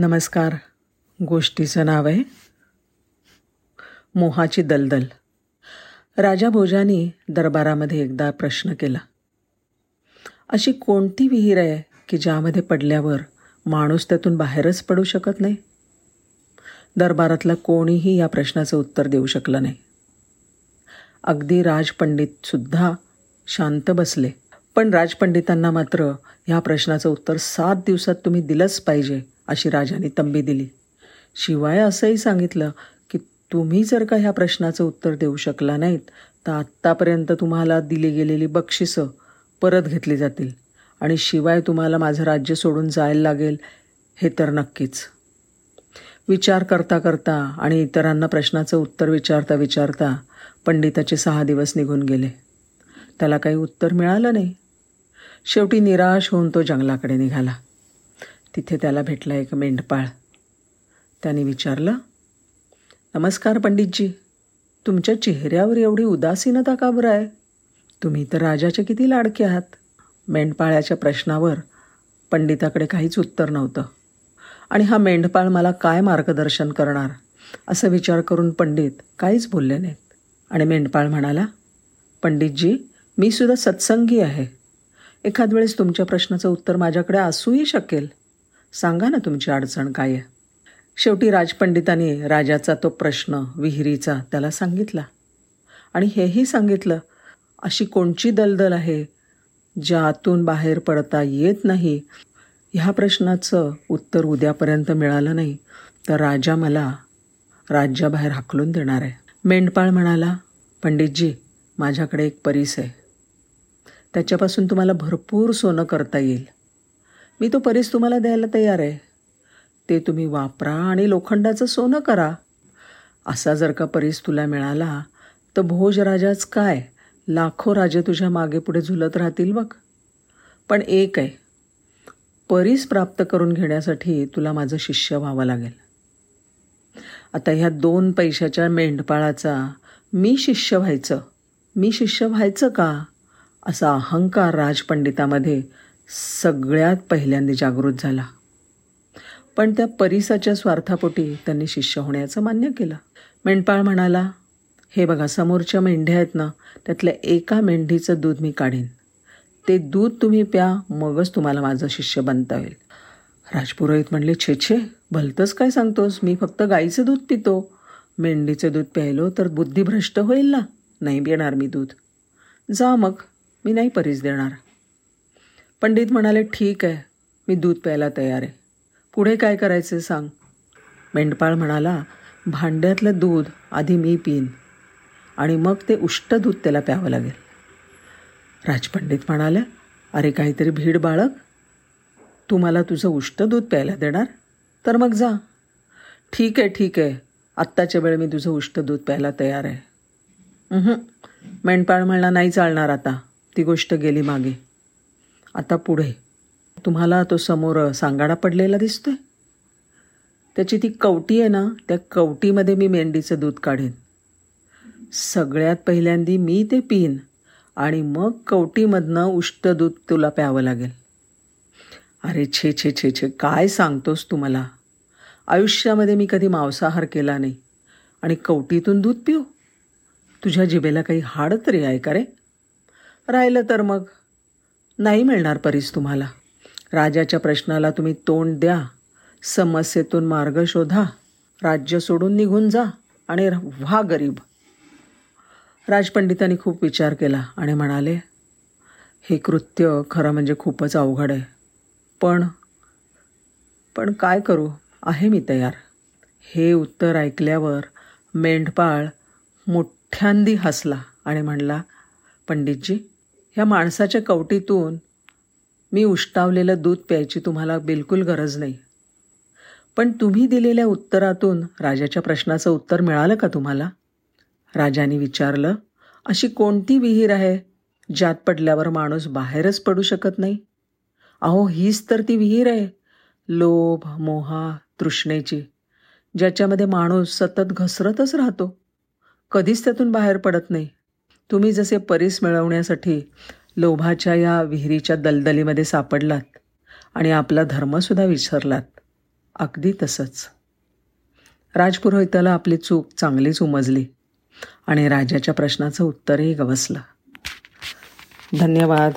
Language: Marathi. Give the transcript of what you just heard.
नमस्कार. गोष्टीचं नाव आहे मोहाची दलदल. राजा भोजानी दरबारामध्ये एकदा प्रश्न केला. अशी कोणती विहीर आहे की ज्यामध्ये पडल्यावर माणूस त्यातून बाहेरच पडू शकत नाही? दरबारातला कोणीही या प्रश्नाचं उत्तर देऊ शकलं नाही. अगदी राजपंडितसुद्धा शांत बसले. पण राजपंडितांना मात्र ह्या प्रश्नाचं उत्तर सात दिवसात तुम्ही दिलंच पाहिजे अशी राजाने तंबी दिली. शिवाय असंही सांगितलं की तुम्ही जर का ह्या प्रश्नाचं उत्तर देऊ शकला नाहीत तर आत्तापर्यंत तुम्हाला दिली गेलेली बक्षिसं परत घेतली जातील आणि शिवाय तुम्हाला माझं राज्य सोडून जायला लागेल हे तर नक्कीच. विचार करता करता आणि इतरांना प्रश्नाचं उत्तर विचारता विचारता पंडिताचे सहा दिवस निघून गेले. त्याला काही उत्तर मिळालं नाही. शेवटी निराश होऊन तो जंगलाकडे निघाला. तिथे त्याला भेटला एक मेंढपाळ. त्याने विचारलं नमस्कार पंडितजी तुमच्या चेहऱ्यावर एवढी उदासीनता का बरं आहे? तुम्ही तर राजाचे किती लाडके आहात. मेंढपाळ्याच्या प्रश्नावर पंडिताकडे काहीच उत्तर नव्हतं. आणि हा मेंढपाळ मला काय मार्गदर्शन करणार? असं विचार करून पंडित काहीच बोलले नाहीत. आणि मेंढपाळ म्हणाला पंडितजी मी सुद्धा सत्संगी आहे. एखाद वेळेस तुमच्या प्रश्नाचं उत्तर माझ्याकडे असूही शकेल. सांगा ना तुमची अडचण काय आहे. शेवटी राजपंडितांनी राजाचा तो प्रश्न विहिरीचा त्याला सांगितला. आणि हेही सांगितलं अशी कोणची दलदल आहे ज्यातून बाहेर पडता येत नाही? ह्या प्रश्नाचं उत्तर उद्यापर्यंत मिळालं नाही. तर राजा मला राज्याबाहेर हाकलून देणार आहे. मेंढपाळ म्हणाला पंडितजी माझ्याकडे एक परीस आहे. त्याच्यापासून तुम्हाला भरपूर सोनं करता येईल. मी तो परीस तुम्हाला द्यायला तयार आहे. ते तुम्ही वापरा आणि लोखंडाचं सोनं करा. असा जर का परीस तुला मिळाला तर भोजराजाच काय? लाखो राजे तुझ्या मागे पुढे झुलत राहतील बघ. पण एक आहे परीस प्राप्त करून घेण्यासाठी तुला माझं शिष्य व्हावं लागेल. आता ह्या दोन पैशाच्या मेंढपाळाचा मी शिष्य व्हायचं मी शिष्य व्हायचं का? असा अहंकार राजपंडितामध्ये सगळ्यात पहिल्यांदा जागृत झाला. पण त्या परिसाच्या स्वार्थापोटी त्यांनी शिष्य होण्याचं मान्य केलं. मेंढपाळ म्हणाला हे बघा समोरच्या मेंढ्या आहेत ना त्यातल्या एका मेंढीचं दूध मी काढीन. ते दूध तुम्ही प्या मगच तुम्हाला माझं शिष्य बनता येईल. राजपुरोहित म्हणले छे छे भलतंच काय सांगतोस? मी फक्त गाईचं दूध पितो. मेंढीचं दूध प्यायलो तर बुद्धिभ्रष्ट होईल ना? नाही पिणार मी दूध. जा मग मी नाही परीस देणार. पंडित म्हणाले ठीक आहे मी दूध प्यायला तयार आहे. पुढे काय करायचं सांग. मेंढपाळ म्हणाला भांड्यातलं दूध आधी मी पिईन आणि मग ते उष्ट दूध त्याला प्यावं लागेल. राजपंडित म्हणाले अरे काहीतरी भीड बाळक तू मला तुझं उष्ट दूध प्यायला देणार तर मग जा. ठीक आहे ठीक आहे. आत्ताच्या वेळ मी तुझं उष्ट दूध प्यायला तयार आहे. मेंढपाळ म्हणला नाही चालणार आता. ती गोष्ट गेली मागे. आता पुढे. तुम्हाला तो समोर सांगाडा पडलेला दिसतोय? त्याची ती कवटी आहे ना त्या कवटीमध्ये मी मेंढीचं दूध काढेन. सगळ्यात पहिल्यांदी मी ते पिईन आणि मग कवटीमधनं उष्ट दूध तुला प्यावं लागेल. अरे छे छे छे छे काय सांगतोस तू मला? आयुष्यामध्ये मी कधी मांसाहार केला नाही आणि कवटीतून दूध पिऊ? तुझ्या जिभेला काही हाड तरी आहे का रे? राहिलं तर मग. नाही मिळणार परीस तुम्हाला. राजाच्या प्रश्नाला तुम्ही तोंड द्या. समस्येतून मार्ग शोधा. राज्य सोडून निघून जा आणि व्हा गरीब. राजपंडितांनी खूप विचार केला आणि म्हणाले हे कृत्य खरं म्हणजे खूपच अवघड आहे. पण पण काय करू? आहे मी तयार. हे उत्तर ऐकल्यावर मेंढपाळ मोठ्यांदी हसला आणि म्हणला पंडितजी ह्या माणसाच्या कवटीतून मी उष्टावलेलं दूध प्यायची तुम्हाला बिलकुल गरज नाही. पण तुम्ही दिलेल्या उत्तरातून राजाच्या प्रश्नाचं उत्तर मिळालं का तुम्हाला? राजाने विचारलं अशी कोणती विहीर आहे ज्यात पडल्यावर माणूस बाहेरच पडू शकत नाही? अहो हीच तर ती विहीर आहे लोभ मोहा तृष्णेची ज्याच्यामध्ये माणूस सतत घसरतच राहतो. कधीच त्यातून बाहेर पडत नाही. तुम्ही जसे परीस मिळवण्यासाठी लोभाच्या या विहिरीच्या दलदलीमध्ये सापडलात आणि आपला धर्मसुद्धा विसरलात अगदी तसंच. राजपुरोहिताला आपली चूक चांगलीच उमजली आणि राजाच्या प्रश्नाचं उत्तरही गवसलं. धन्यवाद.